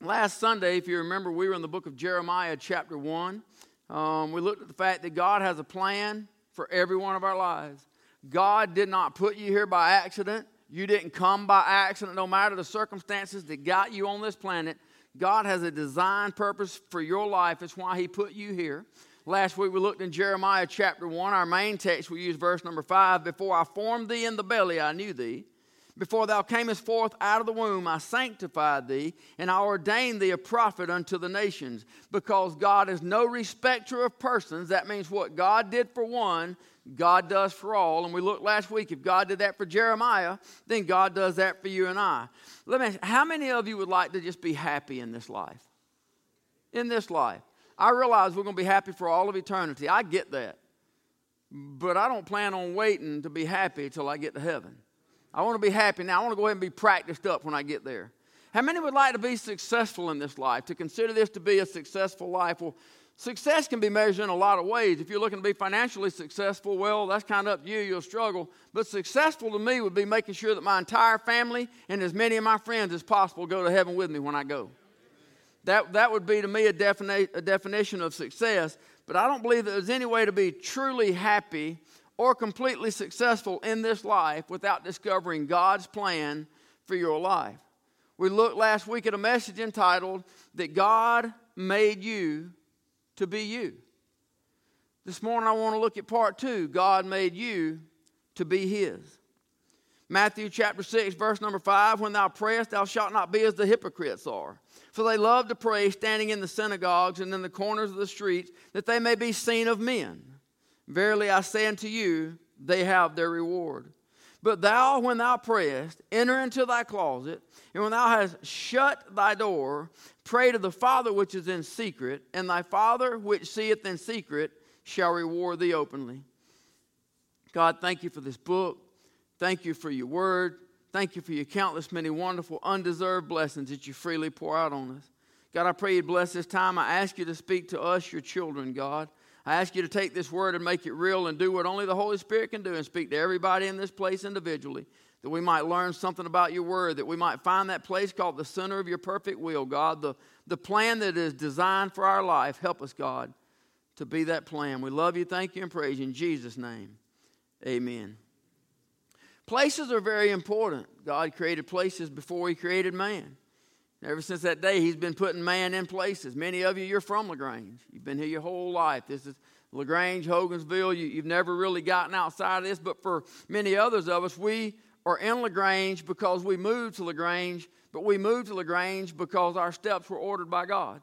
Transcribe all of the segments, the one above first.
last Sunday, if you remember, we were in the book of Jeremiah, chapter 1. Um, we looked at the fact that God has a plan for every one of our lives. God did not put you here by accident. You didn't come by accident, no matter the circumstances that got you on this planet. God has a design purpose for your life. It's why He put you here. Last week we looked in Jeremiah chapter 1. Our main text, we use verse number 5. Before I formed thee in the belly, I knew thee. Before thou camest forth out of the womb, I sanctified thee, and I ordained thee a prophet unto the nations. Because God is no respecter of persons. That means what God did for one, God does for all. And we looked last week, if God did that for Jeremiah, then God does that for you and I. Let me ask, how many of you would like to just be happy in this life? In this life. I realize we're going to be happy for all of eternity. I get that. But I don't plan on waiting to be happy till I get to heaven. I want to be happy now. I want to go ahead and be practiced up when I get there. How many would like to be successful in this life, to consider this to be a successful life? Well, success can be measured in a lot of ways. If you're looking to be financially successful, well, that's kind of up to you. You'll struggle. But successful to me would be making sure that my entire family and as many of my friends as possible go to heaven with me when I go. That, that would be to me a, a definition of success. But I don't believe that there's any way to be truly happy or completely successful in this life without discovering God's plan for your life. We looked last week at a message entitled That God Made You to Be You. This morning I want to look at part two God made you to be His. Matthew chapter 6, verse number 5 When thou prayest, thou shalt not be as the hypocrites are. For they love to pray standing in the synagogues and in the corners of the streets, that they may be seen of men. Verily I say unto you, they have their reward. But thou, when thou prayest, enter into thy closet, and when thou hast shut thy door, pray to the Father which is in secret, and thy Father which seeth in secret shall reward thee openly. God, thank you for this book. Thank you for your word. Thank you for your countless many wonderful, undeserved blessings that you freely pour out on us. God, I pray you bless this time. I ask you to speak to us, your children, God. I ask you to take this word and make it real and do what only the Holy Spirit can do and speak to everybody in this place individually, that we might learn something about your word, that we might find that place called the center of your perfect will, God, the, the plan that is designed for our life. Help us, God, to be that plan. We love you, thank you, and praise you in Jesus' name. Amen. Places are very important. God created places before He created man. Ever since that day, he's been putting man in places. Many of you, you're from LaGrange. You've been here your whole life. This is LaGrange, Hogansville. You, have never really gotten outside of this, but for many others of us, we are in LaGrange because we moved to LaGrange, but we moved to LaGrange because our steps were ordered by God.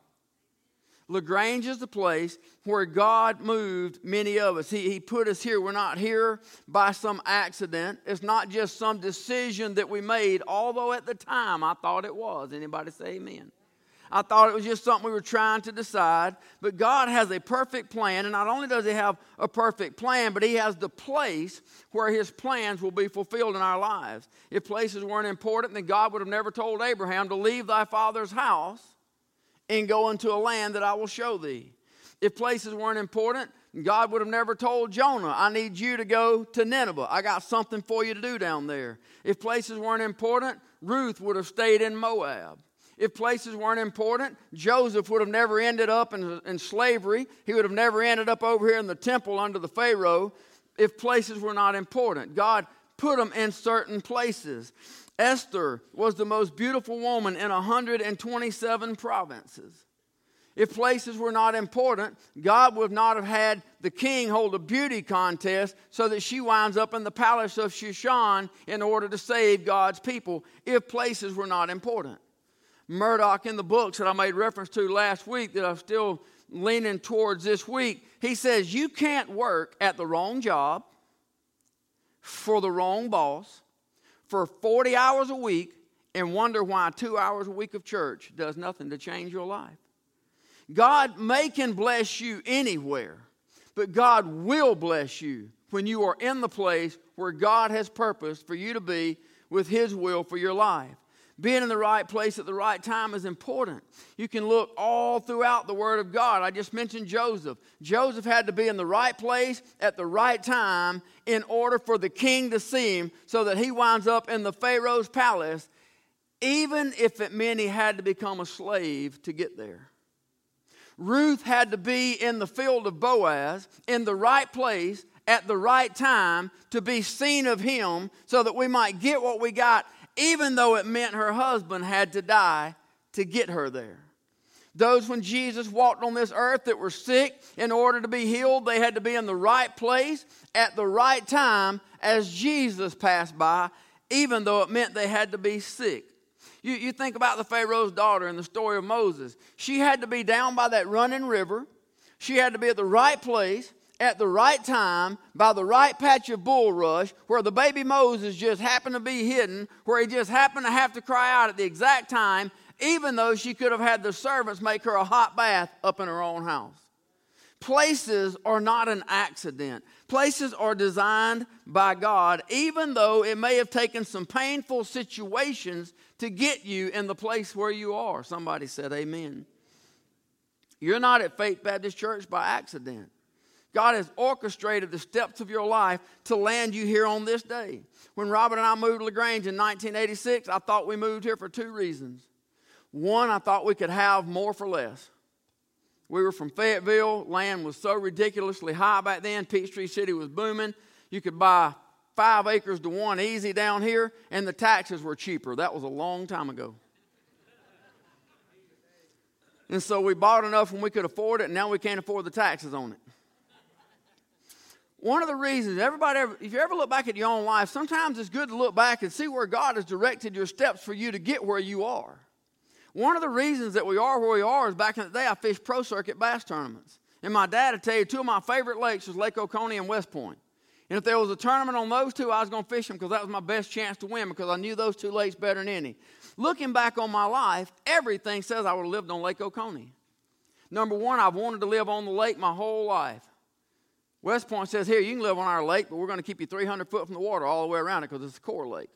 LaGrange is the place where God moved many of us. He, he put us here. We're not here by some accident. It's not just some decision that we made, although at the time I thought it was. Anybody say amen? I thought it was just something we were trying to decide. But God has a perfect plan, and not only does He have a perfect plan, but He has the place where His plans will be fulfilled in our lives. If places weren't important, then God would have never told Abraham to leave thy father's house and go into a land that I will show thee. If places weren't important, God would have never told Jonah, I need you to go to Nineveh. I got something for you to do down there. If places weren't important, Ruth would have stayed in Moab. If places weren't important, Joseph would have never ended up in, in slavery. He would have never ended up over here in the temple under the Pharaoh if places were not important. God put them in certain places. Esther was the most beautiful woman in 127 provinces. If places were not important, God would not have had the king hold a beauty contest so that she winds up in the palace of Shushan in order to save God's people, if places were not important. Murdock, in the books that I made reference to last week, that I'm still leaning towards this week, he says, You can't work at the wrong job, for the wrong boss, for 40 hours a week and wonder why two hours a week of church does nothing to change your life. God may can bless you anywhere, but God will bless you when you are in the place where God has purposed for you to be with His will for your life. Being in the right place at the right time is important. You can look all throughout the Word of God. I just mentioned Joseph. Joseph had to be in the right place at the right time in order for the king to see him so that he winds up in the Pharaoh's palace even if it meant he had to become a slave to get there. Ruth had to be in the field of Boaz in the right place at the right time to be seen of him so that we might get what we got, even though it meant her husband had to die to get her there. Those when Jesus walked on this earth that were sick, in order to be healed, they had to be in the right place at the right time as Jesus passed by, even though it meant they had to be sick. You, you think about the Pharaoh's daughter in the story of Moses. She had to be down by that running river. She had to be at the right place at the right time by the right patch of bulrush where the baby Moses just happened to be hidden, where he just happened to have to cry out at the exact time, even though she could have had the servants make her a hot bath up in her own house. Places are not an accident. Places are designed by God, even though it may have taken some painful situations to get you in the place where you are. Somebody said, Amen. You're not at Faith Baptist Church by accident. God has orchestrated the steps of your life to land you here on this day. When Robert and I moved to LaGrange in 1986, I thought we moved here for two reasons. One, I thought we could have more for less. We were from Fayetteville. Land was so ridiculously high back then. Peachtree City was booming. You could buy five acres to one easy down here, and the taxes were cheaper. That was a long time ago. And so we bought enough when we could afford it, and now we can't afford the taxes on it. One of the reasons, everybody, ever, if you ever look back at your own life, sometimes it's good to look back and see where God has directed your steps for you to get where you are. One of the reasons that we are where we are is back in the day, I fished pro circuit bass tournaments. And my dad would tell you two of my favorite lakes was Lake Oconee and West Point. And if there was a tournament on those two, I was going to fish them because that was my best chance to win because I knew those two lakes better than any. Looking back on my life, everything says I would have lived on Lake Oconee. Number one, I've wanted to live on the lake my whole life. West Point says, here, you can live on our lake, but we're going to keep you 300 foot from the water all the way around it because it's a core lake.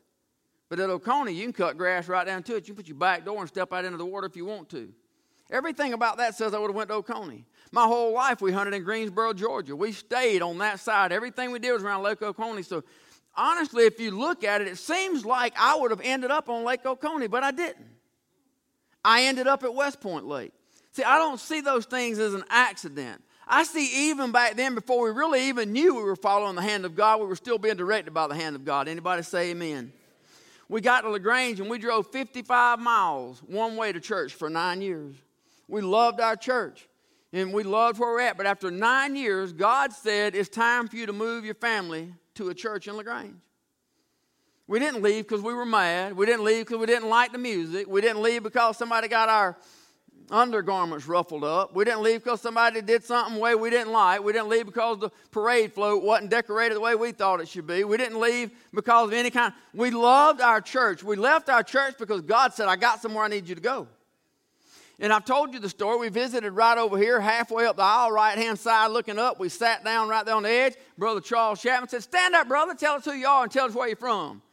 But at Oconee, you can cut grass right down to it. You can put your back door and step out into the water if you want to. Everything about that says I would have went to Oconee. My whole life we hunted in Greensboro, Georgia. We stayed on that side. Everything we did was around Lake Oconee. So honestly, if you look at it, it seems like I would have ended up on Lake Oconee, but I didn't. I ended up at West Point Lake. See, I don't see those things as an accident. I see even back then, before we really even knew we were following the hand of God, we were still being directed by the hand of God. Anybody say amen? We got to LaGrange and we drove 55 miles one way to church for nine years. We loved our church and we loved where we're at. But after nine years, God said, It's time for you to move your family to a church in LaGrange. We didn't leave because we were mad. We didn't leave because we didn't like the music. We didn't leave because somebody got our undergarments ruffled up. We didn't leave because somebody did something way we didn't like. We didn't leave because the parade float wasn't decorated the way we thought it should be. We didn't leave because of any kind. We loved our church. We left our church because God said, I got somewhere I need you to go. And I've told you the story. We visited right over here, halfway up the aisle, right hand side, looking up. We sat down right there on the edge. Brother Charles Chapman said, Stand up, brother. Tell us who you are and tell us where you're from.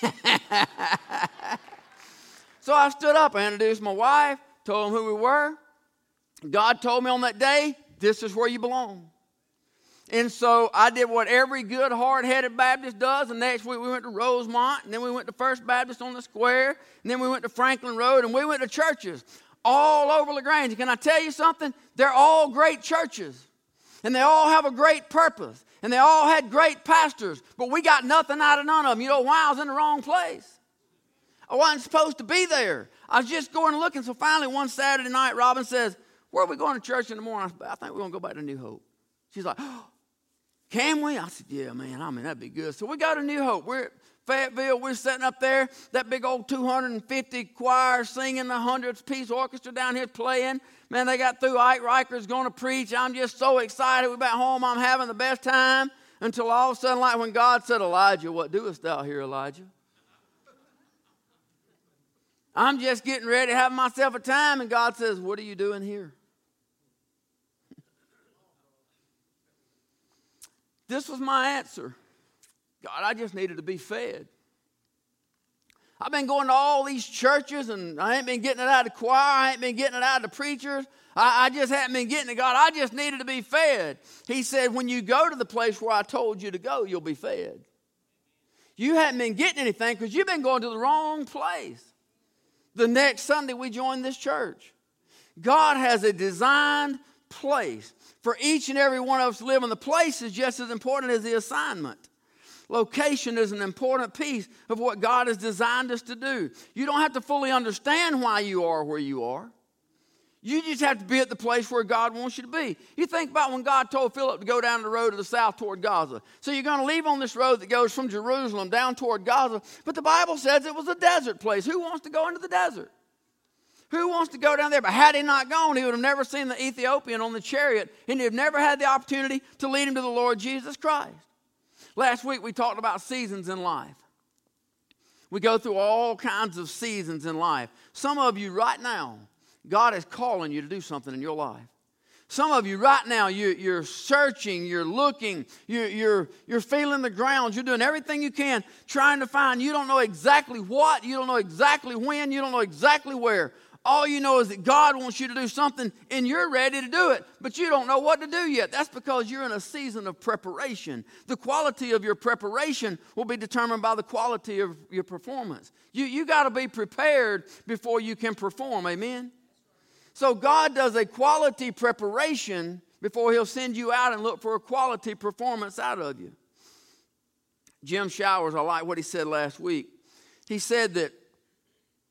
Well, I'm here. I'm here. So I stood up, I introduced my wife, told them who we were. God told me on that day, this is where you belong. And so I did what every good, hard headed Baptist does. And next week we went to Rosemont, and then we went to First Baptist on the Square, and then we went to Franklin Road, and we went to churches all over LaGrange. Can I tell you something? They're all great churches, and they all have a great purpose, and they all had great pastors, but we got nothing out of none of them. You know why? I was in the wrong place. I wasn't supposed to be there. I was just going looking. So finally, one Saturday night, Robin says, Where are we going to church in the morning? I, said, I think we're going to go back to New Hope. She's like, oh, Can we? I said, Yeah, man. I mean, that'd be good. So we go to New Hope. We're at Fayetteville. We're sitting up there. That big old 250 choir singing, the hundreds piece orchestra down here playing. Man, they got through. Ike Reighard's going to preach. I'm just so excited. We're back home. I'm having the best time until all of a sudden, like when God said, Elijah, what doest thou here, Elijah? I'm just getting ready, having myself a time, and God says, What are you doing here? this was my answer God, I just needed to be fed. I've been going to all these churches and I ain't been getting it out of the choir. I ain't been getting it out of the preachers. I, I, just haven't been getting it. God, I just needed to be fed. He said, when you go to the place where I told you to go, you'll be fed. You hadn't been getting anything because you've been going to the wrong place. The next Sunday, we joined this church. God has a designed place for each and every one of us to live, and the place is just as important as the assignment. Location is an important piece of what God has designed us to do. You don't have to fully understand why you are where you are. You just have to be at the place where God wants you to be. You think about when God told Philip to go down the road to the south toward Gaza. So you're going to leave on this road that goes from Jerusalem down toward Gaza, but the Bible says it was a desert place. Who wants to go into the desert? Who wants to go down there? But had he not gone, he would have never seen the Ethiopian on the chariot, and he'd have never had the opportunity to lead him to the Lord Jesus Christ. Last week we talked about seasons in life. We go through all kinds of seasons in life. Some of you right now, God is calling you to do something in your life. Some of you right now, you, are searching, you're looking, you, you're, you're feeling the ground, you're doing everything you can trying to find. You don't know exactly what, you don't know exactly when, you don't know exactly where. All you know is that God wants you to do something and you're ready to do it, but you don't know what to do yet. That's because you're in a season of preparation. The quality of your preparation will be determined by the quality of your performance. You, you got to be prepared before you can perform. Amen? So God does a quality preparation before He'll send you out and look for a quality performance out of you. Jim Showers, I like what he said last week. He said that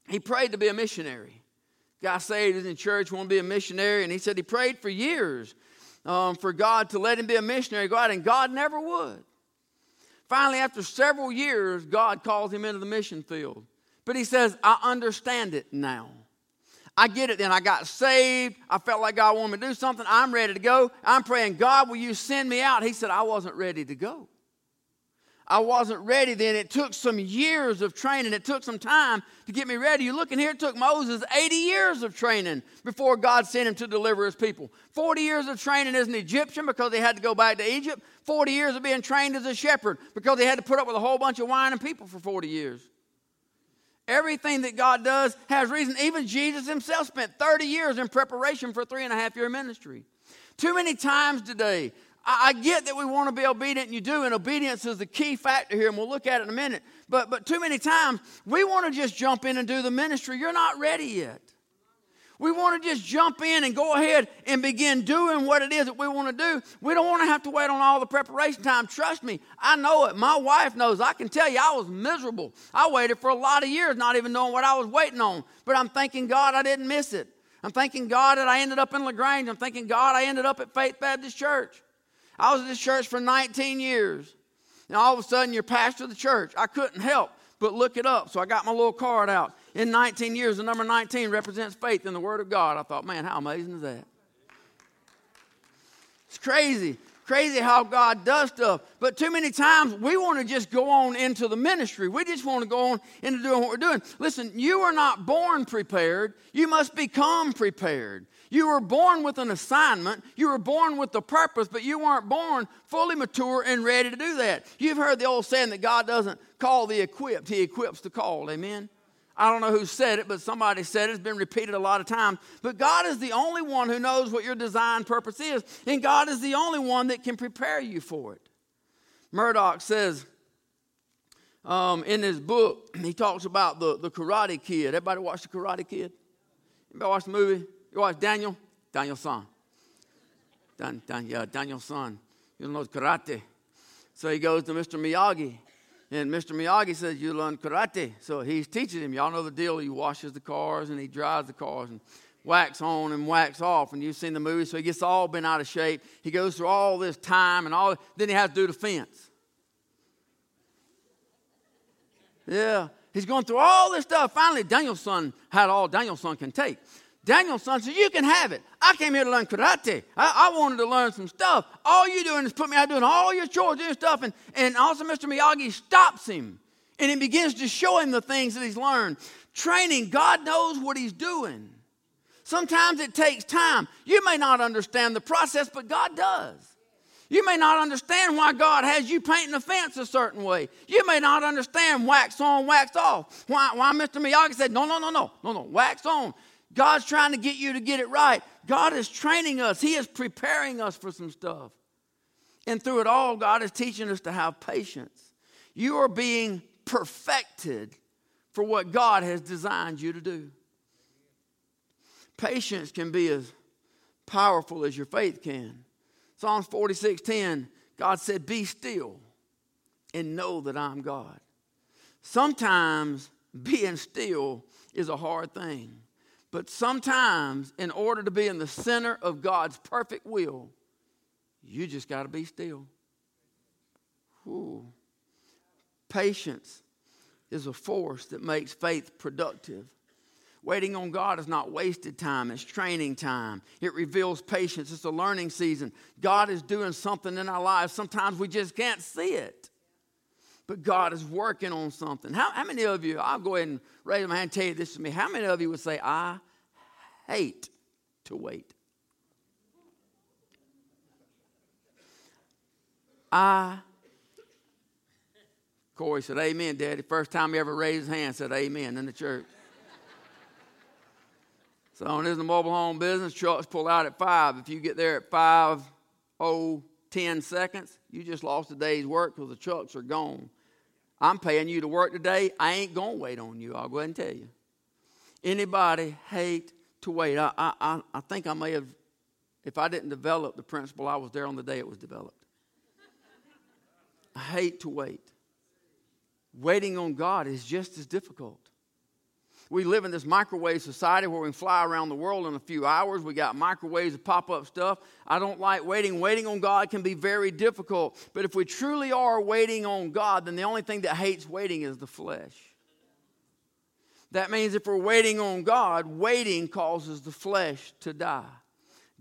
he prayed to be a missionary. Guy saved is in church, want to be a missionary, and he said he prayed for years um, for God to let him be a missionary, go out, and God never would. Finally, after several years, God calls him into the mission field. But he says, I understand it now. I get it then. I got saved. I felt like God wanted me to do something. I'm ready to go. I'm praying, God, will you send me out? He said, I wasn't ready to go. I wasn't ready then. It took some years of training. It took some time to get me ready. You're looking here, it took Moses 80 years of training before God sent him to deliver his people. 40 years of training as an Egyptian because he had to go back to Egypt. 40 years of being trained as a shepherd because he had to put up with a whole bunch of whining people for 40 years. Everything that God does has reason. Even Jesus himself spent 30 years in preparation for three and a half year ministry. Too many times today, I, get that we want to be obedient, and you do, and obedience is the key factor here, and we'll look at it in a minute. But, but too many times, we want to just jump in and do the ministry. You're not ready yet. We want to just jump in and go ahead and begin doing what it is that we want to do. We don't want to have to wait on all the preparation time. Trust me, I know it. My wife knows. I can tell you, I was miserable. I waited for a lot of years not even knowing what I was waiting on. But I'm thanking God I didn't miss it. I'm thanking God that I ended up in LaGrange. I'm thanking God I ended up at Faith Baptist Church. I was at this church for 19 years. And all of a sudden, you're pastor of the church. I couldn't help but look it up. So I got my little card out. In 19 years, the number 19 represents faith in the Word of God. I thought, man, how amazing is that? It's crazy. Crazy how God does stuff. But too many times we want to just go on into the ministry. We just want to go on into doing what we're doing. Listen, you are not born prepared, you must become prepared. You were born with an assignment, you were born with a purpose, but you weren't born fully mature and ready to do that. You've heard the old saying that God doesn't call the equipped, He equips the called. Amen? I don't know who said it, but somebody said it. It's been repeated a lot of times. But God is the only one who knows what your design purpose is, and God is the only one that can prepare you for it. Murdock says um, in his book, he talks about the, the Karate Kid. Everybody watch the Karate Kid? Anybody watch the movie? You watch Daniel? Daniel-san. Dan, Dan, yeah, Daniel-san. You know karate. So he goes to Mr. Miyagi and Mr. Miyagi says, You learn karate. So he's teaching him. Y'all know the deal. He washes the cars and he drives the cars and wax on and wax off. And you've seen the movie. So he gets all bent out of shape. He goes through all this time and all. Then he has to do the fence. Yeah. He's going through all this stuff. Finally, Daniel-san had all Daniel-san can take. Daniel-san said, You can have it. I came here to learn karate. I, I, wanted to learn some stuff. All you're doing is put me out doing all your chores, doing stuff. And, and also, Mr. Miyagi stops him and he begins to show him the things that he's learned. Training, God knows what he's doing. Sometimes it takes time. You may not understand the process, but God does. You may not understand why God has you painting a fence a certain way. You may not understand wax on, wax off. Why, why Mr. Miyagi said, no, no, no, no, no, no, wax on. God's trying to get you to get it right. God is training us, He is preparing us for some stuff. And through it all, God is teaching us to have patience. You are being perfected for what God has designed you to do. Patience can be as powerful as your faith can. Psalms 46:10, God said, "Be still and know that I'm God." Sometimes being still is a hard thing. But sometimes, in order to be in the center of God's perfect will, you just got to be still. Ooh. Patience is a force that makes faith productive. Waiting on God is not wasted time, it's training time. It reveals patience, it's a learning season. God is doing something in our lives. Sometimes we just can't see it. But God is working on something. How, how many of you, I'll go ahead and raise my hand and tell you this to me. How many of you would say, I hate to wait? I Corey said, Amen, Daddy. First time he ever raised his hand, said Amen in the church. so, this is the mobile home business. Trucks pull out at five. If you get there at five oh ten seconds, you just lost a day's work because the trucks are gone. I'm paying you to work today. I ain't gonna wait on you. I'll go ahead and tell you. Anybody hate to wait? I, I, I think I may have, if I didn't develop the principle, I was there on the day it was developed. I hate to wait waiting on God is just as difficult. We live in this microwave society where we fly around the world in a few hours. We got microwaves to pop up stuff. I don't like waiting. Waiting on God can be very difficult. But if we truly are waiting on God, then the only thing that hates waiting is the flesh. That means if we're waiting on God, waiting causes the flesh to die.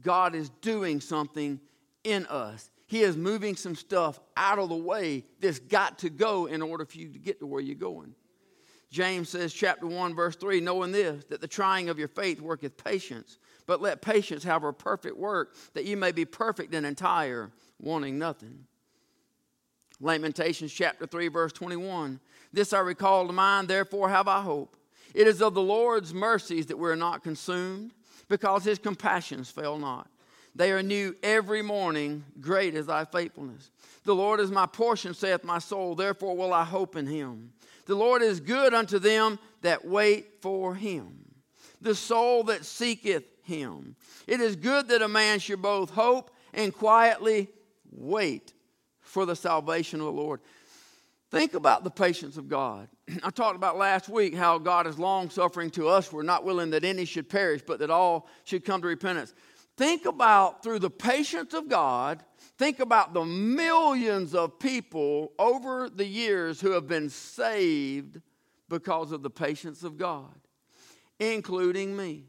God is doing something in us. He is moving some stuff out of the way that's got to go in order for you to get to where you're going. James says, chapter 1, verse 3 knowing this, that the trying of your faith worketh patience, but let patience have her perfect work, that you may be perfect and entire, wanting nothing. Lamentations chapter 3, verse 21 This I recall to mind, therefore have I hope. It is of the Lord's mercies that we are not consumed, because his compassions fail not. They are new every morning. Great is thy faithfulness. The Lord is my portion, saith my soul. Therefore will I hope in him. The Lord is good unto them that wait for him, the soul that seeketh him. It is good that a man should both hope and quietly wait for the salvation of the Lord. Think about the patience of God. I talked about last week how God is long suffering to us. We're not willing that any should perish, but that all should come to repentance. Think about through the patience of God, think about the millions of people over the years who have been saved because of the patience of God, including me.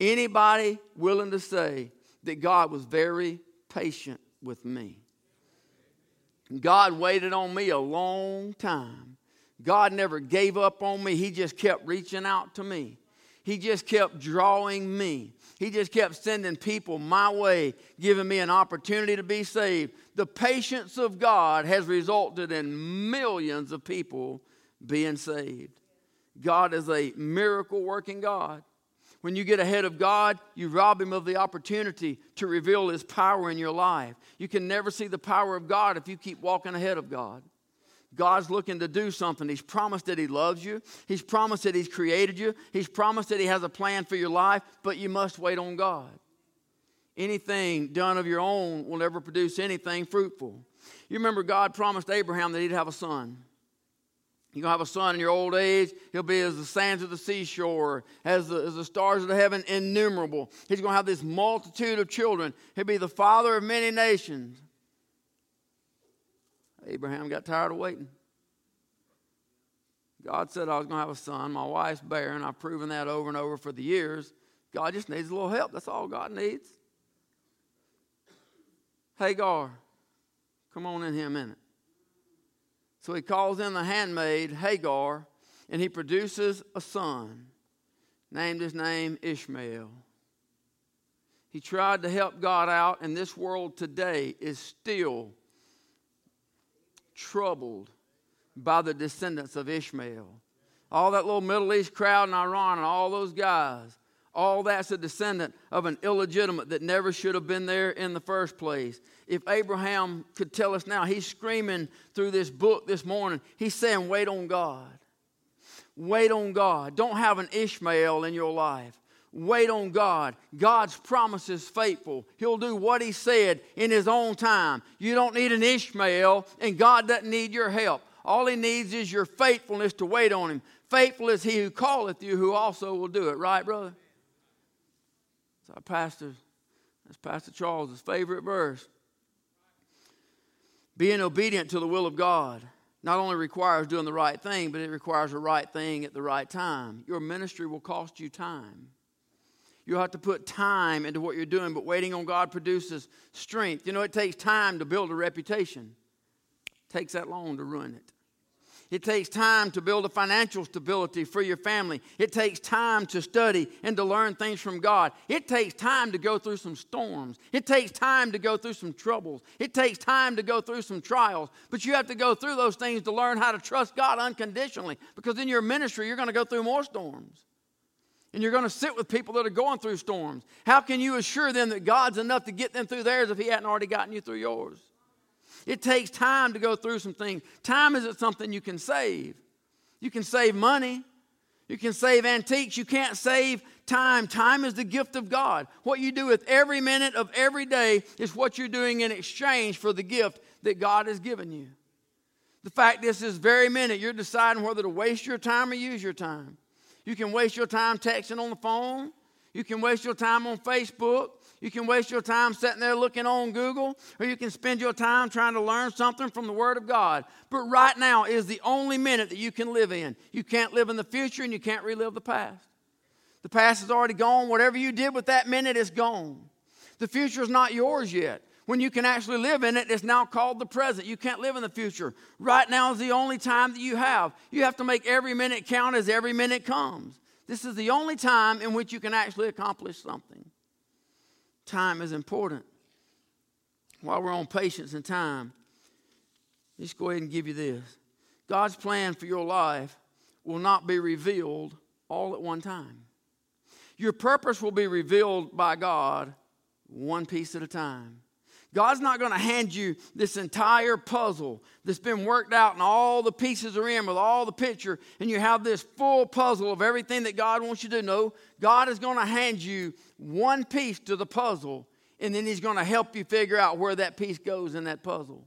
Anybody willing to say that God was very patient with me? God waited on me a long time. God never gave up on me, He just kept reaching out to me. He just kept drawing me. He just kept sending people my way, giving me an opportunity to be saved. The patience of God has resulted in millions of people being saved. God is a miracle working God. When you get ahead of God, you rob Him of the opportunity to reveal His power in your life. You can never see the power of God if you keep walking ahead of God. God's looking to do something. He's promised that He loves you. He's promised that He's created you. He's promised that He has a plan for your life, but you must wait on God. Anything done of your own will never produce anything fruitful. You remember God promised Abraham that he'd have a son. You're going to have a son in your old age. He'll be as the sands of the seashore, as the, as the stars of the heaven, innumerable. He's going to have this multitude of children. He'll be the father of many nations. Abraham got tired of waiting. God said I was going to have a son. My wife's barren. I've proven that over and over for the years. God just needs a little help. That's all God needs. Hagar, come on in here a minute. So he calls in the handmaid, Hagar, and he produces a son. Named his name Ishmael. He tried to help God out, and this world today is still troubled by the descendants of Ishmael. All that little Middle East crowd in Iran and all those guys All that's a descendant of an illegitimate that never should have been there in the first place. If Abraham could tell us now, he's screaming through this book this morning. He's saying, Wait on God. Wait on God. Don't have an Ishmael in your life. Wait on God. God's promise is faithful. He'll do what He said in His own time. You don't need an Ishmael, and God doesn't need your help. All He needs is your faithfulness to wait on Him. Faithful is He who calleth you, who also will do it. Right, brother? It's our pastor, that's Pastor Charles's favorite verse. Being obedient to the will of God not only requires doing the right thing, but it requires the right thing at the right time. Your ministry will cost you time. You'll have to put time into what you're doing, but waiting on God produces strength. You know, it takes time to build a reputation, it takes that long to ruin it. It takes time to build a financial stability for your family. It takes time to study and to learn things from God. It takes time to go through some storms. It takes time to go through some troubles. It takes time to go through some trials. But you have to go through those things to learn how to trust God unconditionally because in your ministry, you're going to go through more storms. And you're going to sit with people that are going through storms. How can you assure them that God's enough to get them through theirs if He hadn't already gotten you through yours? It takes time to go through some things. Time isn't something you can save. You can save money, you can save antiques, you can't save time. Time is the gift of God. What you do with every minute of every day is what you're doing in exchange for the gift that God has given you. The fact is, this very minute, you're deciding whether to waste your time or use your time. You can waste your time texting on the phone. You can waste your time on Facebook. You can waste your time sitting there looking on Google, or you can spend your time trying to learn something from the Word of God. But right now is the only minute that you can live in. You can't live in the future and you can't relive the past. The past is already gone. Whatever you did with that minute is gone. The future is not yours yet. When you can actually live in it, it's now called the present. You can't live in the future. Right now is the only time that you have. You have to make every minute count as every minute comes. This is the only time in which you can actually accomplish something time is important. While we're on patience and time, let's go ahead and give you this. God's plan for your life will not be revealed all at one time. Your purpose will be revealed by God one piece at a time. God's not going to hand you this entire puzzle that's been worked out and all the pieces are in with all the picture, and you have this full puzzle of everything that God wants you to know. God is going to hand you one piece to the puzzle, and then He's going to help you figure out where that piece goes in that puzzle.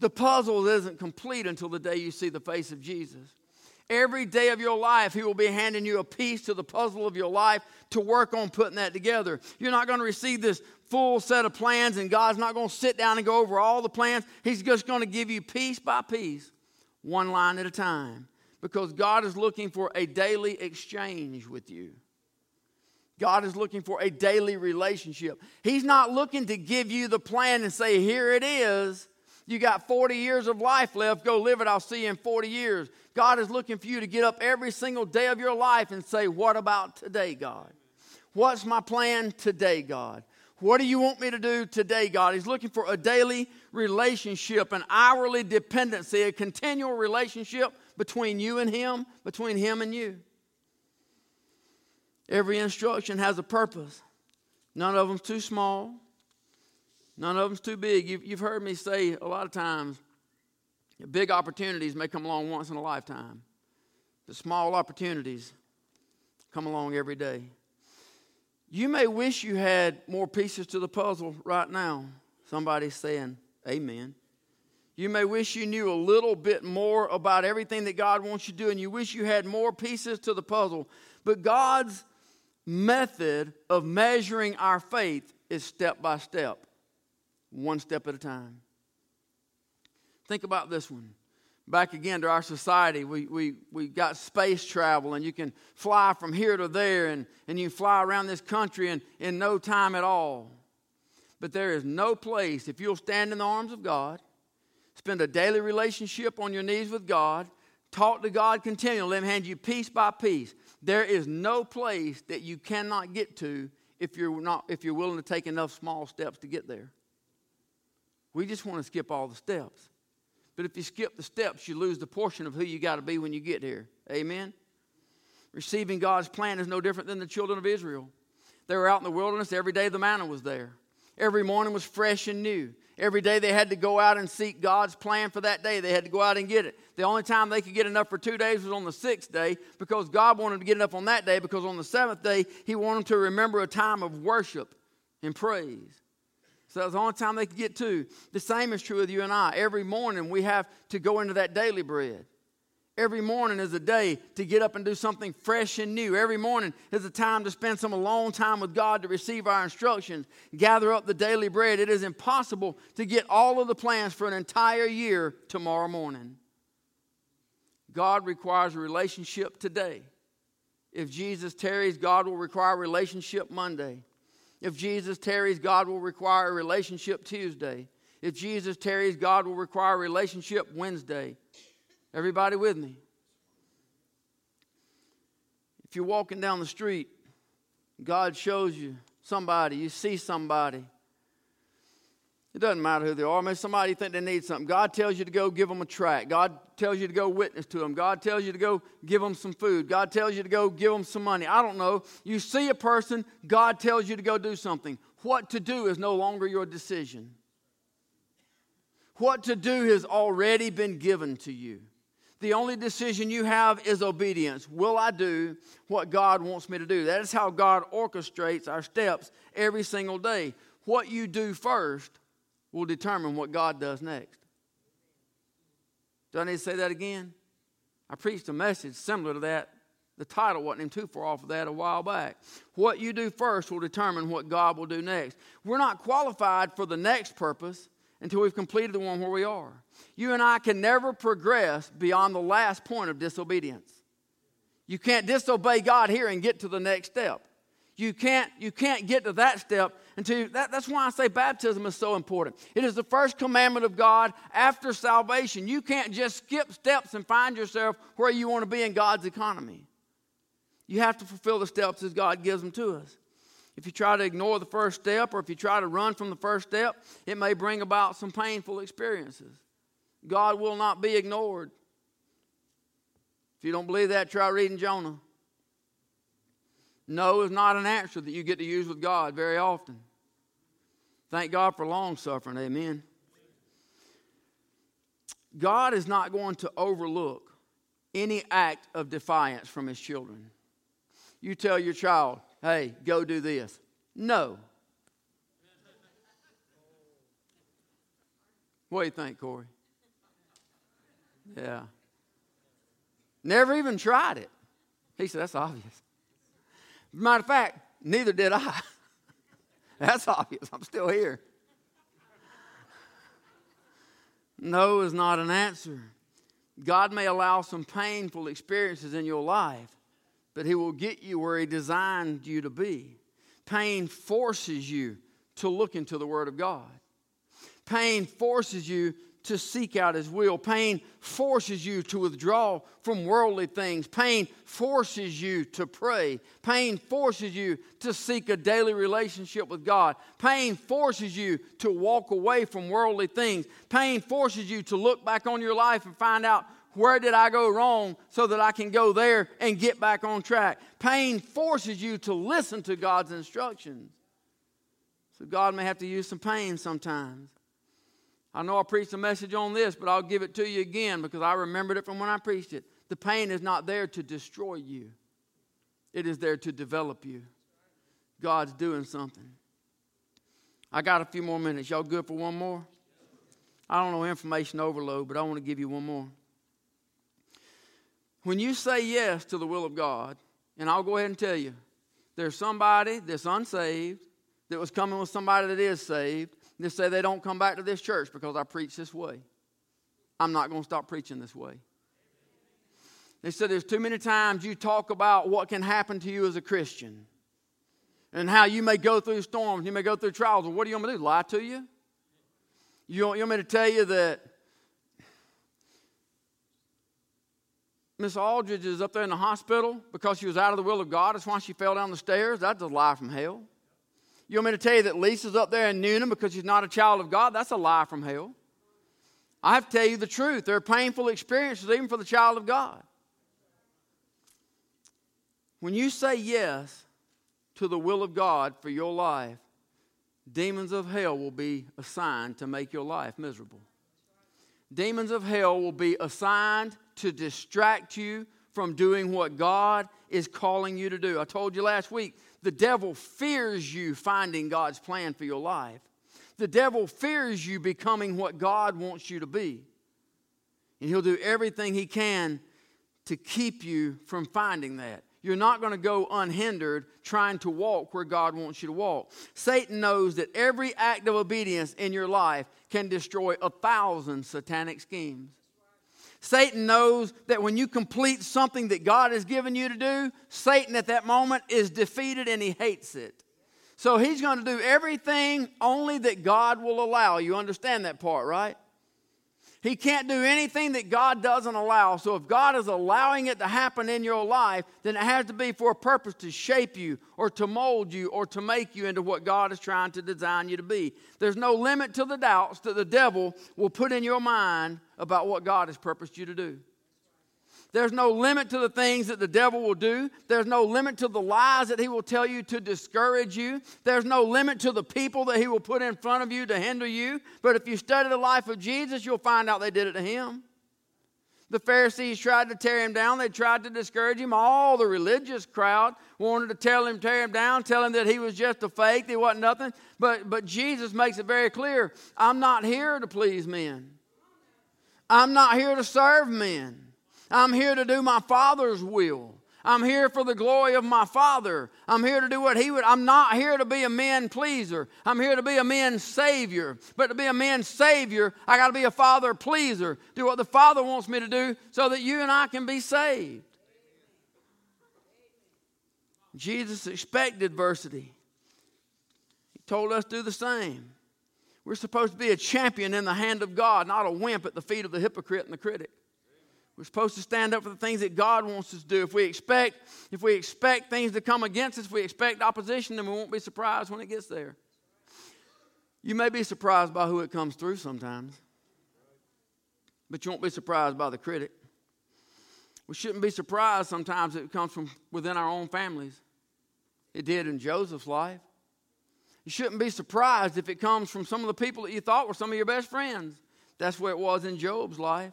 The puzzle isn't complete until the day you see the face of Jesus. Every day of your life, He will be handing you a piece to the puzzle of your life to work on putting that together. You're not going to receive this full set of plans, and God's not going to sit down and go over all the plans. He's just going to give you piece by piece, one line at a time, because God is looking for a daily exchange with you. God is looking for a daily relationship. He's not looking to give you the plan and say, Here it is. You got 40 years of life left. Go live it. I'll see you in 40 years. God is looking for you to get up every single day of your life and say, What about today, God? What's my plan today, God? What do you want me to do today, God? He's looking for a daily relationship, an hourly dependency, a continual relationship between you and Him, between Him and you. Every instruction has a purpose. None of them's too small. None of them's too big. You've, you've heard me say a lot of times big opportunities may come along once in a lifetime, but small opportunities come along every day. You may wish you had more pieces to the puzzle right now. Somebody's saying, Amen. You may wish you knew a little bit more about everything that God wants you to do, and you wish you had more pieces to the puzzle. But God's method of measuring our faith is step by step one step at a time. Think about this one. Back again to our society, we, we, we got space travel, and you can fly from here to there, and, and you fly around this country in, in no time at all. But there is no place, if you'll stand in the arms of God, spend a daily relationship on your knees with God, talk to God continually, let Him hand you piece by piece. There is no place that you cannot get to if you're, not, if you're willing to take enough small steps to get there. We just want to skip all the steps. But if you skip the steps, you lose the portion of who you got to be when you get here. Amen? Receiving God's plan is no different than the children of Israel. They were out in the wilderness, every day the manna was there. Every morning was fresh and new. Every day they had to go out and seek God's plan for that day. They had to go out and get it. The only time they could get enough for two days was on the sixth day because God wanted to get enough on that day because on the seventh day, He wanted them to remember a time of worship and praise. So was the only time they could get to. The same is true with you and I. Every morning we have to go into that daily bread. Every morning is a day to get up and do something fresh and new. Every morning is a time to spend some alone time with God to receive our instructions, gather up the daily bread. It is impossible to get all of the plans for an entire year tomorrow morning. God requires a relationship today. If Jesus tarries, God will require a relationship Monday. If Jesus tarries, God will require a relationship Tuesday. If Jesus tarries, God will require a relationship Wednesday. Everybody with me? If you're walking down the street, God shows you somebody, you see somebody. It doesn't matter who they are. Maybe somebody think they need something. God tells you to go give them a tract. God tells you to go witness to them. God tells you to go give them some food. God tells you to go give them some money. I don't know. You see a person, God tells you to go do something. What to do is no longer your decision. What to do has already been given to you. The only decision you have is obedience. Will I do what God wants me to do? That is how God orchestrates our steps every single day. What you do first will determine what God does next. Do I need to say that again? I preached a message similar to that. The title wasn't even too far off of that a while back. What you do first will determine what God will do next. We're not qualified for the next purpose until we've completed the one where we are. You and I can never progress beyond the last point of disobedience. You can't disobey God here and get to the next step. You can't, you can't get to that step until that, that's why I say baptism is so important. It is the first commandment of God after salvation. You can't just skip steps and find yourself where you want to be in God's economy. You have to fulfill the steps as God gives them to us. If you try to ignore the first step or if you try to run from the first step, it may bring about some painful experiences. God will not be ignored. If you don't believe that, try reading Jonah. No is not an answer that you get to use with God very often. Thank God for long suffering. Amen. God is not going to overlook any act of defiance from his children. You tell your child, hey, go do this. No. What do you think, Corey? Yeah. Never even tried it. He said, That's obvious. Matter of fact, neither did I. That's obvious. I'm still here. No is not an answer. God may allow some painful experiences in your life, but He will get you where He designed you to be. Pain forces you to look into the Word of God. Pain forces you to seek out His will. Pain forces you to withdraw from worldly things. Pain forces you to pray. Pain forces you to seek a daily relationship with God. Pain forces you to walk away from worldly things. Pain forces you to look back on your life and find out where did I go wrong so that I can go there and get back on track. Pain forces you to listen to God's instructions. So God may have to use some pain sometimes. I know I preached a message on this, but I'll give it to you again because I remembered it from when I preached it. The pain is not there to destroy you, it is there to develop you. God's doing something. I got a few more minutes. Y'all good for one more? I don't know information overload, but I want to give you one more. When you say yes to the will of God, and I'll go ahead and tell you, there's somebody that's unsaved that was coming with somebody that is saved they say they don't come back to this church because I preach this way. I'm not going to stop preaching this way. They said there's too many times you talk about what can happen to you as a Christian and how you may go through storms, you may go through trials. What do you want me to do? Lie to you? You want, you want me to tell you that Miss Aldridge is up there in the hospital because she was out of the will of God? That's why she fell down the stairs? That's a lie from hell. You want me to tell you that Lisa's up there in Newnan because she's not a child of God? That's a lie from hell. I have to tell you the truth. There are painful experiences even for the child of God. When you say yes to the will of God for your life, demons of hell will be assigned to make your life miserable. Demons of hell will be assigned to distract you from doing what God is calling you to do. I told you last week, the devil fears you finding God's plan for your life. The devil fears you becoming what God wants you to be. And he'll do everything he can to keep you from finding that. You're not going to go unhindered trying to walk where God wants you to walk. Satan knows that every act of obedience in your life can destroy a thousand satanic schemes. Satan knows that when you complete something that God has given you to do, Satan at that moment is defeated and he hates it. So he's going to do everything only that God will allow. You understand that part, right? He can't do anything that God doesn't allow. So if God is allowing it to happen in your life, then it has to be for a purpose to shape you or to mold you or to make you into what God is trying to design you to be. There's no limit to the doubts that the devil will put in your mind about what God has purposed you to do. There's no limit to the things that the devil will do. There's no limit to the lies that he will tell you to discourage you. There's no limit to the people that he will put in front of you to hinder you. But if you study the life of Jesus, you'll find out they did it to him. The Pharisees tried to tear him down. They tried to discourage him. All the religious crowd wanted to tell him, tear him down, tell him that he was just a fake, he wasn't nothing. But, but Jesus makes it very clear I'm not here to please men, I'm not here to serve men. I'm here to do my Father's will. I'm here for the glory of my Father. I'm here to do what He would. I'm not here to be a man pleaser. I'm here to be a man savior. But to be a man savior, I got to be a Father pleaser. Do what the Father wants me to do so that you and I can be saved. Jesus expected adversity. He told us to do the same. We're supposed to be a champion in the hand of God, not a wimp at the feet of the hypocrite and the critic. We're supposed to stand up for the things that God wants us to do. If we expect, if we expect things to come against us, if we expect opposition, then we won't be surprised when it gets there. You may be surprised by who it comes through sometimes, but you won't be surprised by the critic. We shouldn't be surprised sometimes it comes from within our own families. It did in Joseph's life. You shouldn't be surprised if it comes from some of the people that you thought were some of your best friends. That's where it was in Job's life.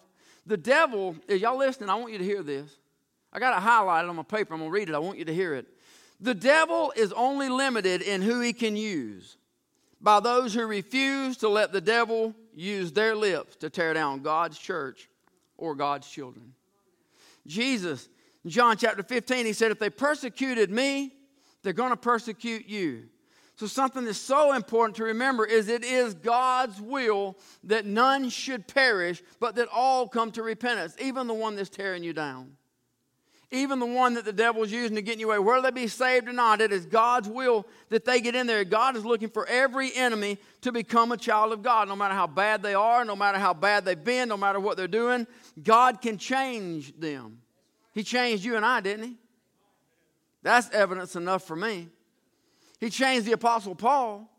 The devil, is y'all listening? I want you to hear this. I got it highlighted on my paper. I'm going to read it. I want you to hear it. The devil is only limited in who he can use by those who refuse to let the devil use their lips to tear down God's church or God's children. Jesus, John chapter 15, he said, If they persecuted me, they're going to persecute you. So, something that's so important to remember is it is God's will that none should perish, but that all come to repentance, even the one that's tearing you down. Even the one that the devil's using to get you away, whether they be saved or not, it is God's will that they get in there. God is looking for every enemy to become a child of God, no matter how bad they are, no matter how bad they've been, no matter what they're doing. God can change them. He changed you and I, didn't He? That's evidence enough for me. He changed the Apostle Paul.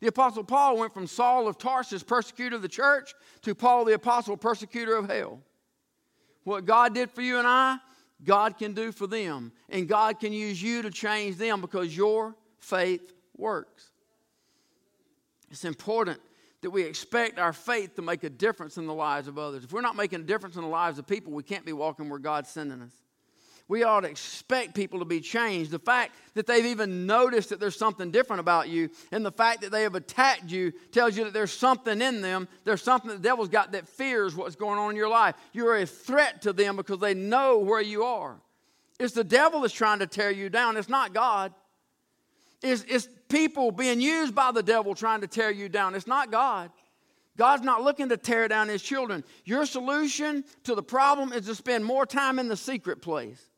The Apostle Paul went from Saul of Tarsus, persecutor of the church, to Paul the Apostle, persecutor of hell. What God did for you and I, God can do for them. And God can use you to change them because your faith works. It's important that we expect our faith to make a difference in the lives of others. If we're not making a difference in the lives of people, we can't be walking where God's sending us we ought to expect people to be changed. The fact that they've even noticed that there's something different about you, and the fact that they have attacked you tells you that there's something in them. There's something the devil's got that fears what's going on in your life. You're a threat to them because they know where you are. It's the devil that's trying to tear you down, it's not God. It's, it's people being used by the devil trying to tear you down, it's not God. God's not looking to tear down his children. Your solution to the problem is to spend more time in the secret place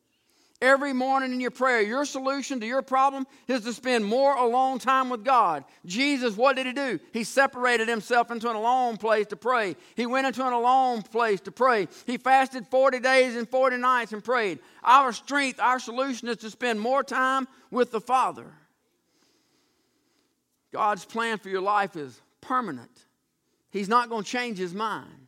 every morning in your prayer. Your solution to your problem is to spend more alone time with God. Jesus, what did he do? He separated himself into an alone place to pray. He went into an alone place to pray. He fasted 40 days and 40 nights and prayed. Our strength, our solution is to spend more time with the Father. God's plan for your life is permanent. He's not going to change his mind.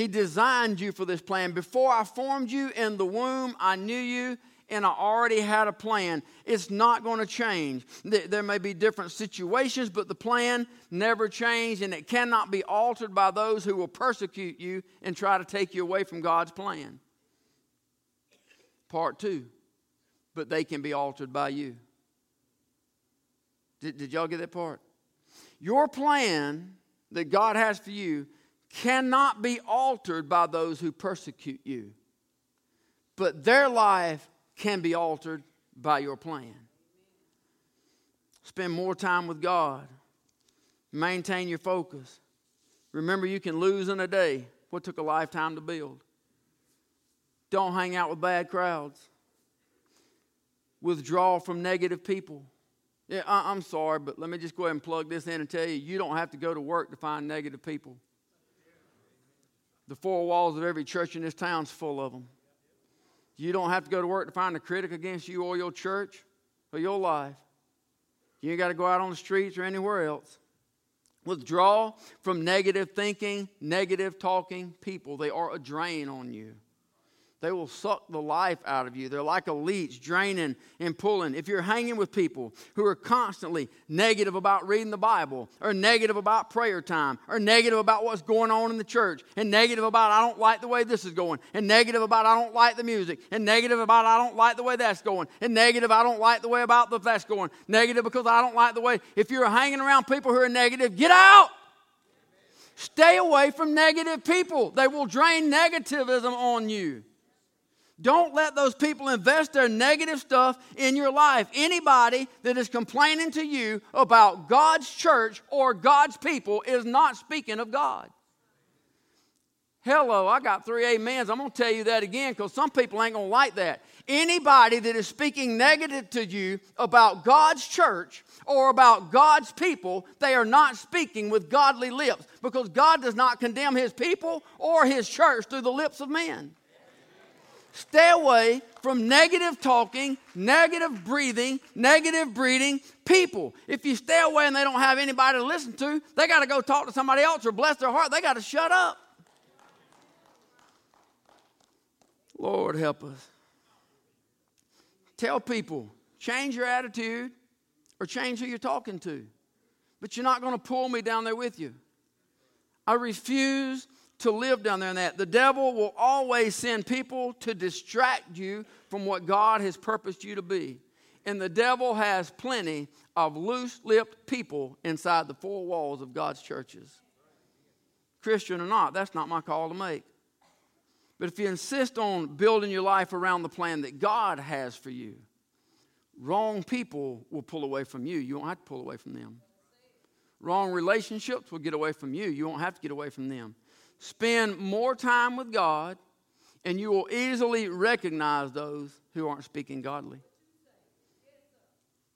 He designed you for this plan. Before I formed you in the womb, I knew you and I already had a plan. It's not going to change. There may be different situations, but the plan never changed, and it cannot be altered by those who will persecute you and try to take you away from God's plan. Part two, but they can be altered by you. Did, did y'all get that part? Your plan that God has for you cannot be altered by those who persecute you, but their life can be altered by your plan. Spend more time with God. Maintain your focus. Remember, you can lose in a day what took a lifetime to build. Don't hang out with bad crowds. Withdraw from negative people. Yeah, I, am sorry, but let me just go ahead and plug this in and tell you you don't have to go to work to find negative people. The four walls of every church in this town's full of them. You don't have to go to work to find a critic against you or your church or your life. You ain't got to go out on the streets or anywhere else. Withdraw from negative thinking, negative talking people. They are a drain on you. They will suck the life out of you. They're like a leech, draining and pulling. If you're hanging with people who are constantly negative about reading the Bible, or negative about prayer time, or negative about what's going on in the church, and negative about I don't like the way this is going, and negative about I don't like the music, and negative about I don't like the way that's going, and negative I don't like the way about the that's going, negative because I don't like the way. If you're hanging around people who are negative, get out. Stay away from negative people. They will drain negativism on you. Don't let those people invest their negative stuff in your life. Anybody that is complaining to you about God's church or God's people is not speaking of God. Hello, I got three amens. I'm going to tell you that again because some people ain't going to like that. Anybody that is speaking negative to you about God's church or about God's people, they are not speaking with godly lips because God does not condemn his people or his church through the lips of men. Stay away from negative talking, negative breathing, negative breeding people. If you stay away and they don't have anybody to listen to, they got to go talk to somebody else or bless their heart. They got to shut up. Lord, help us. Tell people, change your attitude or change who you're talking to. But you're not going to pull me down there with you. I refuse to live down there in that. The devil will always send people to distract you from what God has purposed you to be. And the devil has plenty of loose lipped people inside the four walls of God's churches. Christian or not, that's not my call to make. But if you insist on building your life around the plan that God has for you, wrong people will pull away from you. You won't have to pull away from them. Wrong relationships will get away from you. You won't have to get away from them. Spend more time with God, and you will easily recognize those who aren't speaking godly.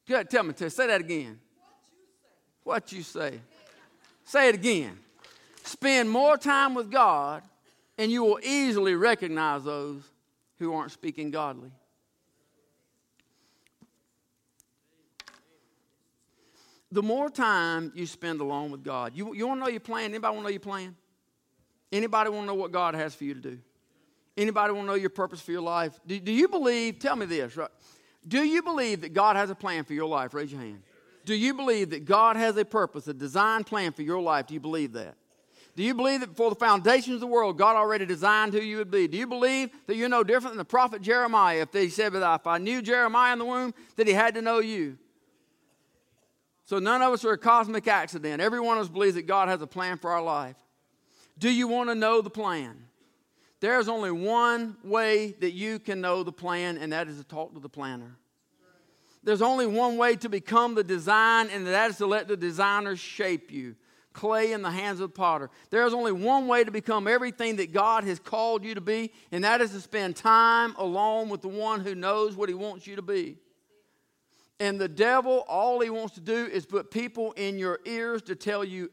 Good, tell me, tell, say that again. What you say. Say it again. Spend more time with God, and you will easily recognize those who aren't speaking godly. The more time you spend alone with God, you, you want to know your plan? Anybody want to know your plan? Anybody want to know what God has for you to do? Anybody want to know your purpose for your life? Do, do you believe, tell me this, right? Do you believe that God has a plan for your life? Raise your hand. Do you believe that God has a purpose, a design plan for your life? Do you believe that? Do you believe that before the foundations of the world, God already designed who you would be? Do you believe that you're no different than the prophet Jeremiah if he said, if I knew Jeremiah in the womb, that he had to know you? So none of us are a cosmic accident. Every one of us believes that God has a plan for our life. Do you want to know the plan? There's only one way that you can know the plan, and that is to talk to the planner. There's only one way to become the design, and that is to let the designer shape you. Clay in the hands of the potter. There's only one way to become everything that God has called you to be, and that is to spend time alone with the one who knows what he wants you to be. And the devil, all he wants to do is put people in your ears to tell you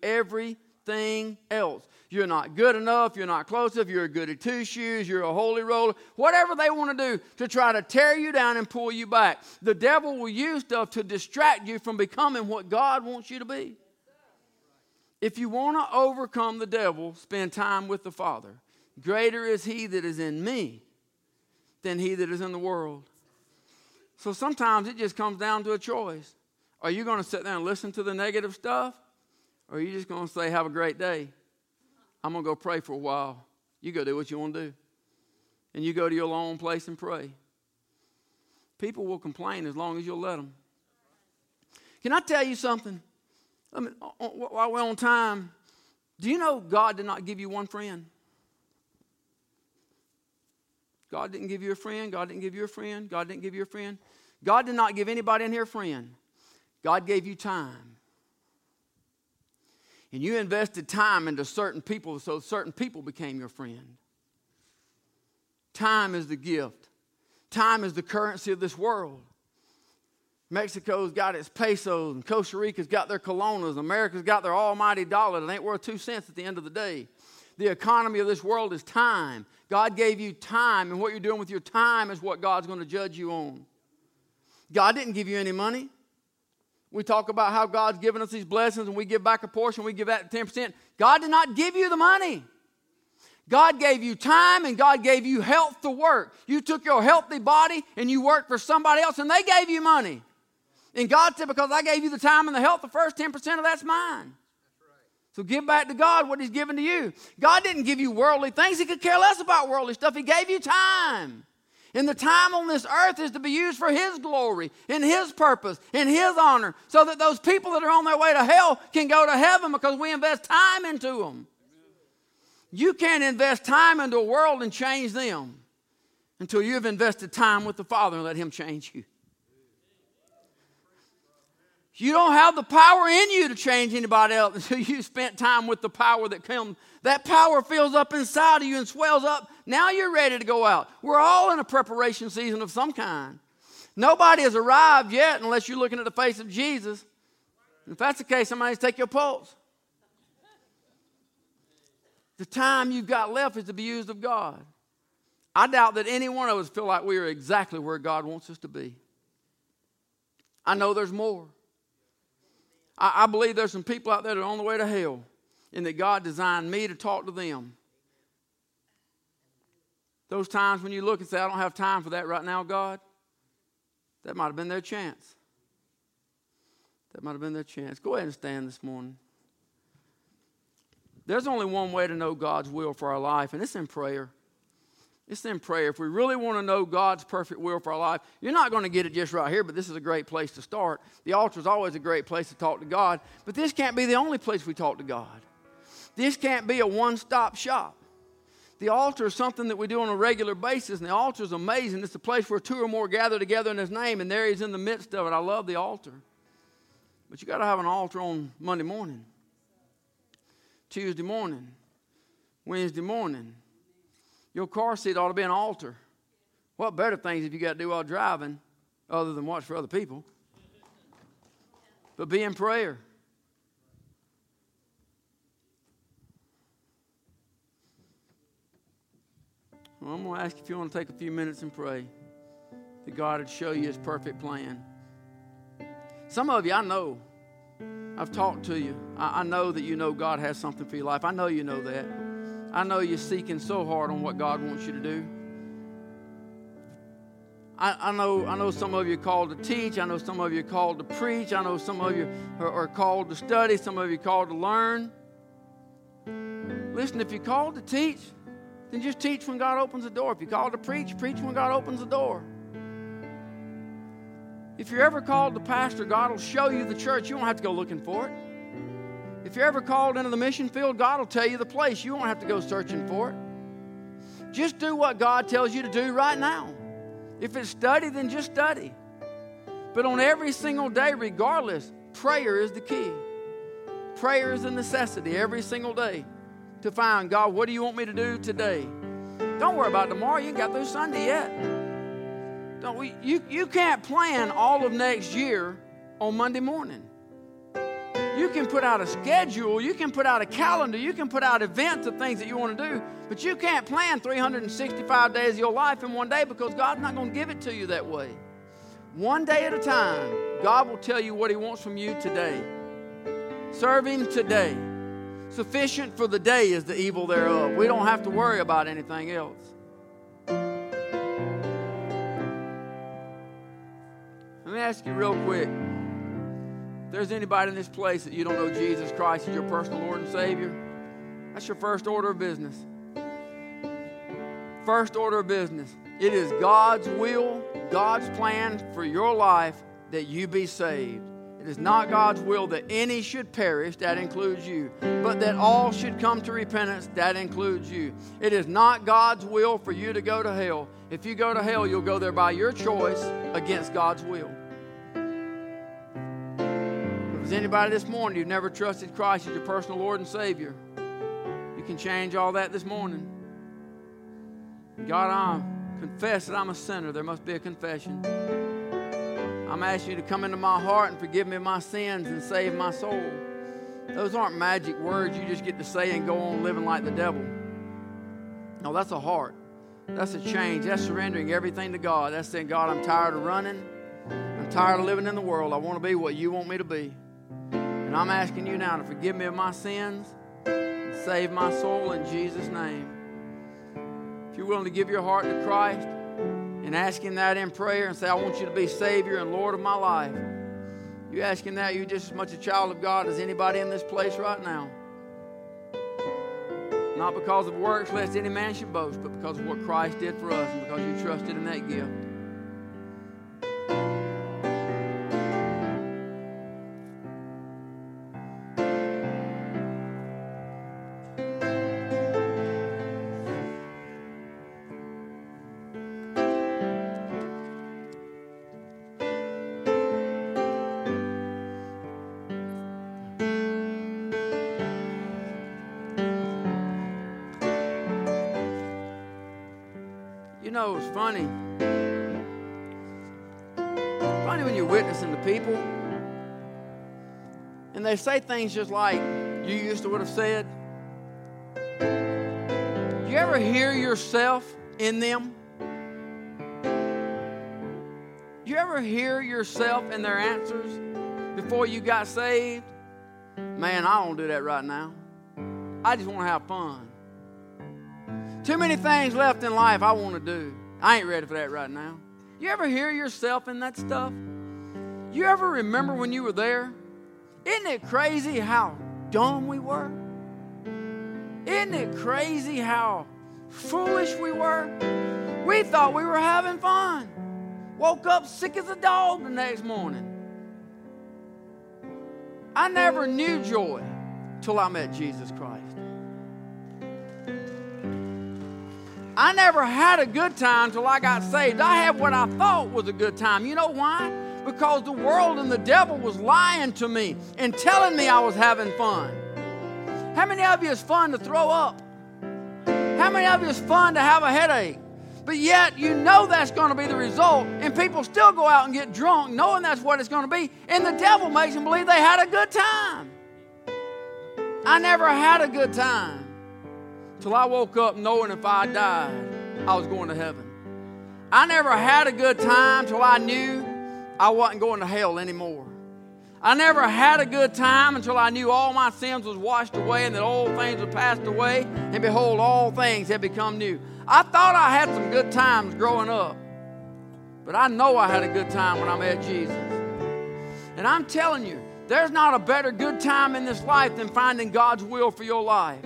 everything else. You're not good enough. You're not close enough. You're good at two shoes. You're a holy roller. Whatever they want to do to try to tear you down and pull you back. The devil will use stuff to distract you from becoming what God wants you to be. If you want to overcome the devil, spend time with the Father. Greater is he that is in me than he that is in the world. So sometimes it just comes down to a choice. Are you going to sit there and listen to the negative stuff? Or are you just going to say, Have a great day? I'm going to go pray for a while. You go do what you want to do. And you go to your own place and pray. People will complain as long as you'll let them. Can I tell you something? I mean, while we're on time, do you know God did not give you one friend? God didn't give you a friend. God didn't give you a friend. God didn't give you a friend. God did not give anybody in here a friend. God gave you time. And you invested time into certain people so certain people became your friend. Time is the gift, time is the currency of this world. Mexico's got its pesos, and Costa Rica's got their colonas, America's got their almighty dollar It ain't worth two cents at the end of the day. The economy of this world is time. God gave you time, and what you're doing with your time is what God's going to judge you on. God didn't give you any money. We talk about how God's given us these blessings and we give back a portion, we give that 10%. God did not give you the money. God gave you time and God gave you health to work. You took your healthy body and you worked for somebody else and they gave you money. And God said, Because I gave you the time and the health, the first 10% of that's mine. So give back to God what He's given to you. God didn't give you worldly things, He could care less about worldly stuff. He gave you time. And the time on this earth is to be used for His glory, in His purpose, in His honor, so that those people that are on their way to hell can go to heaven because we invest time into them. You can't invest time into a world and change them until you've invested time with the Father and let Him change you. You don't have the power in you to change anybody else until you spent time with the power that comes. That power fills up inside of you and swells up. Now you're ready to go out. We're all in a preparation season of some kind. Nobody has arrived yet unless you're looking at the face of Jesus. If that's the case, somebody's take your pulse. The time you've got left is to be used of God. I doubt that any one of us feel like we are exactly where God wants us to be. I know there's more. I, I believe there's some people out there that are on the way to hell and that God designed me to talk to them. Those times when you look and say, I don't have time for that right now, God, that might have been their chance. That might have been their chance. Go ahead and stand this morning. There's only one way to know God's will for our life, and it's in prayer. It's in prayer. If we really want to know God's perfect will for our life, you're not going to get it just right here, but this is a great place to start. The altar is always a great place to talk to God, but this can't be the only place we talk to God. This can't be a one stop shop. The altar is something that we do on a regular basis, and the altar is amazing. It's a place where two or more gather together in His name, and there He's in the midst of it. I love the altar. But you got to have an altar on Monday morning, Tuesday morning, Wednesday morning, your car seat ought to be an altar. What better things have you got to do while driving other than watch for other people? But be in prayer. Well, I'm going to ask if you want to take a few minutes and pray that God would show you His perfect plan. Some of you, I know, I've talked to you. I, I know that you know God has something for your life. I know you know that. I know you're seeking so hard on what God wants you to do. I, know, I know some of you are called to teach. I know some of you are called to preach. I know some of you are, are called to study. Some of you are called to learn. Listen, if you're called to teach, then just teach when God opens the door. If you're called to preach, preach when God opens the door. If you're ever called to pastor, God will show you the church. You won't have to go looking for it. If you're ever called into the mission field, God will tell you the place. You won't have to go searching for it. Just do what God tells you to do right now. If it's study, then just study. But on every single day, regardless, prayer is the key. Prayer is a necessity every single day to find God, what do you want me to do today? Don't worry about tomorrow. You ain't got through Sunday yet. Don't we, you, you can't plan all of next year on Monday morning. You can put out a schedule, you can put out a calendar, you can put out events of things that you want to do, but you can't plan 365 days of your life in one day because God's not going to give it to you that way. One day at a time, God will tell you what He wants from you today. Serve Him today. Sufficient for the day is the evil thereof. We don't have to worry about anything else. Let me ask you real quick. If there's anybody in this place that you don't know Jesus Christ as your personal Lord and Savior, that's your first order of business. First order of business. It is God's will, God's plan for your life that you be saved. It is not God's will that any should perish, that includes you, but that all should come to repentance, that includes you. It is not God's will for you to go to hell. If you go to hell, you'll go there by your choice against God's will. If there's anybody this morning who've never trusted Christ as your personal Lord and Savior, you can change all that this morning. God, I confess that I'm a sinner. There must be a confession. I'm asking you to come into my heart and forgive me my sins and save my soul. Those aren't magic words you just get to say and go on living like the devil. No, that's a heart. That's a change. That's surrendering everything to God. That's saying, God, I'm tired of running. I'm tired of living in the world. I want to be what you want me to be. And I'm asking you now to forgive me of my sins and save my soul in Jesus' name. If you're willing to give your heart to Christ, and ask Him that in prayer and say, I want you to be Savior and Lord of my life. You ask Him that, you're just as much a child of God as anybody in this place right now. Not because of works, lest any man should boast, but because of what Christ did for us and because you trusted in that gift. Funny. Funny when you're witnessing to people and they say things just like you used to would have said. Do you ever hear yourself in them? Do you ever hear yourself in their answers before you got saved? Man, I don't do that right now. I just want to have fun. Too many things left in life I want to do. I ain't ready for that right now. You ever hear yourself in that stuff? You ever remember when you were there? Isn't it crazy how dumb we were? Isn't it crazy how foolish we were? We thought we were having fun. Woke up sick as a dog the next morning. I never knew joy till I met Jesus Christ. I never had a good time till I got saved. I had what I thought was a good time. You know why? Because the world and the devil was lying to me and telling me I was having fun. How many of you is fun to throw up? How many of you is fun to have a headache? But yet you know that's going to be the result, and people still go out and get drunk knowing that's what it's going to be, and the devil makes them believe they had a good time. I never had a good time till I woke up knowing if I died, I was going to heaven. I never had a good time till I knew I wasn't going to hell anymore. I never had a good time until I knew all my sins was washed away and that old things had passed away, and behold, all things had become new. I thought I had some good times growing up, but I know I had a good time when I met Jesus. And I'm telling you, there's not a better good time in this life than finding God's will for your life.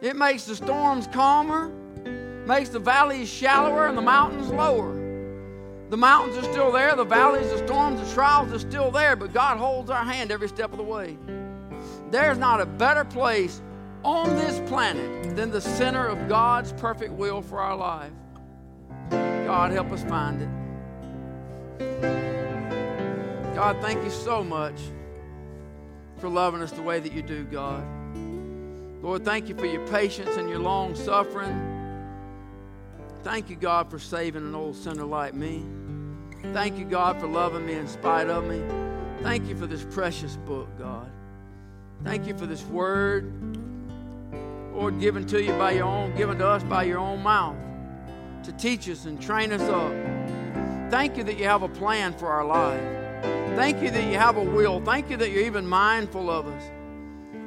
It makes the storms calmer, makes the valleys shallower and the mountains lower. The mountains are still there, the valleys, the storms, the trials are still there, but God holds our hand every step of the way. There's not a better place on this planet than the center of God's perfect will for our life. God, help us find it. God, thank you so much for loving us the way that you do, God. Lord, thank you for your patience and your long suffering. Thank you, God, for saving an old sinner like me. Thank you, God, for loving me in spite of me. Thank you for this precious book, God. Thank you for this word, Lord, given to you by your own, given to us by your own mouth to teach us and train us up. Thank you that you have a plan for our life. Thank you that you have a will. Thank you that you're even mindful of us.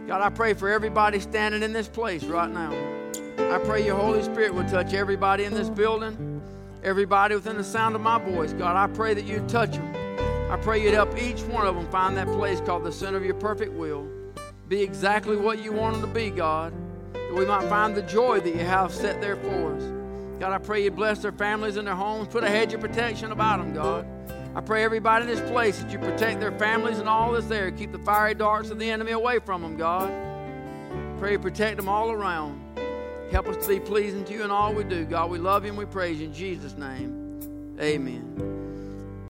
God, I pray for everybody standing in this place right now. I pray your Holy Spirit would touch everybody in this building. Everybody within the sound of my voice, God, I pray that you'd touch them. I pray you'd help each one of them find that place called the center of your perfect will. Be exactly what you want them to be, God, that we might find the joy that you have set there for us. God, I pray you bless their families and their homes. Put a hedge of protection about them, God. I pray everybody in this place that you protect their families and all that's there. Keep the fiery darts of the enemy away from them, God. Pray protect them all around. Help us to be pleasing to you in all we do. God, we love you and we praise you in Jesus' name. Amen.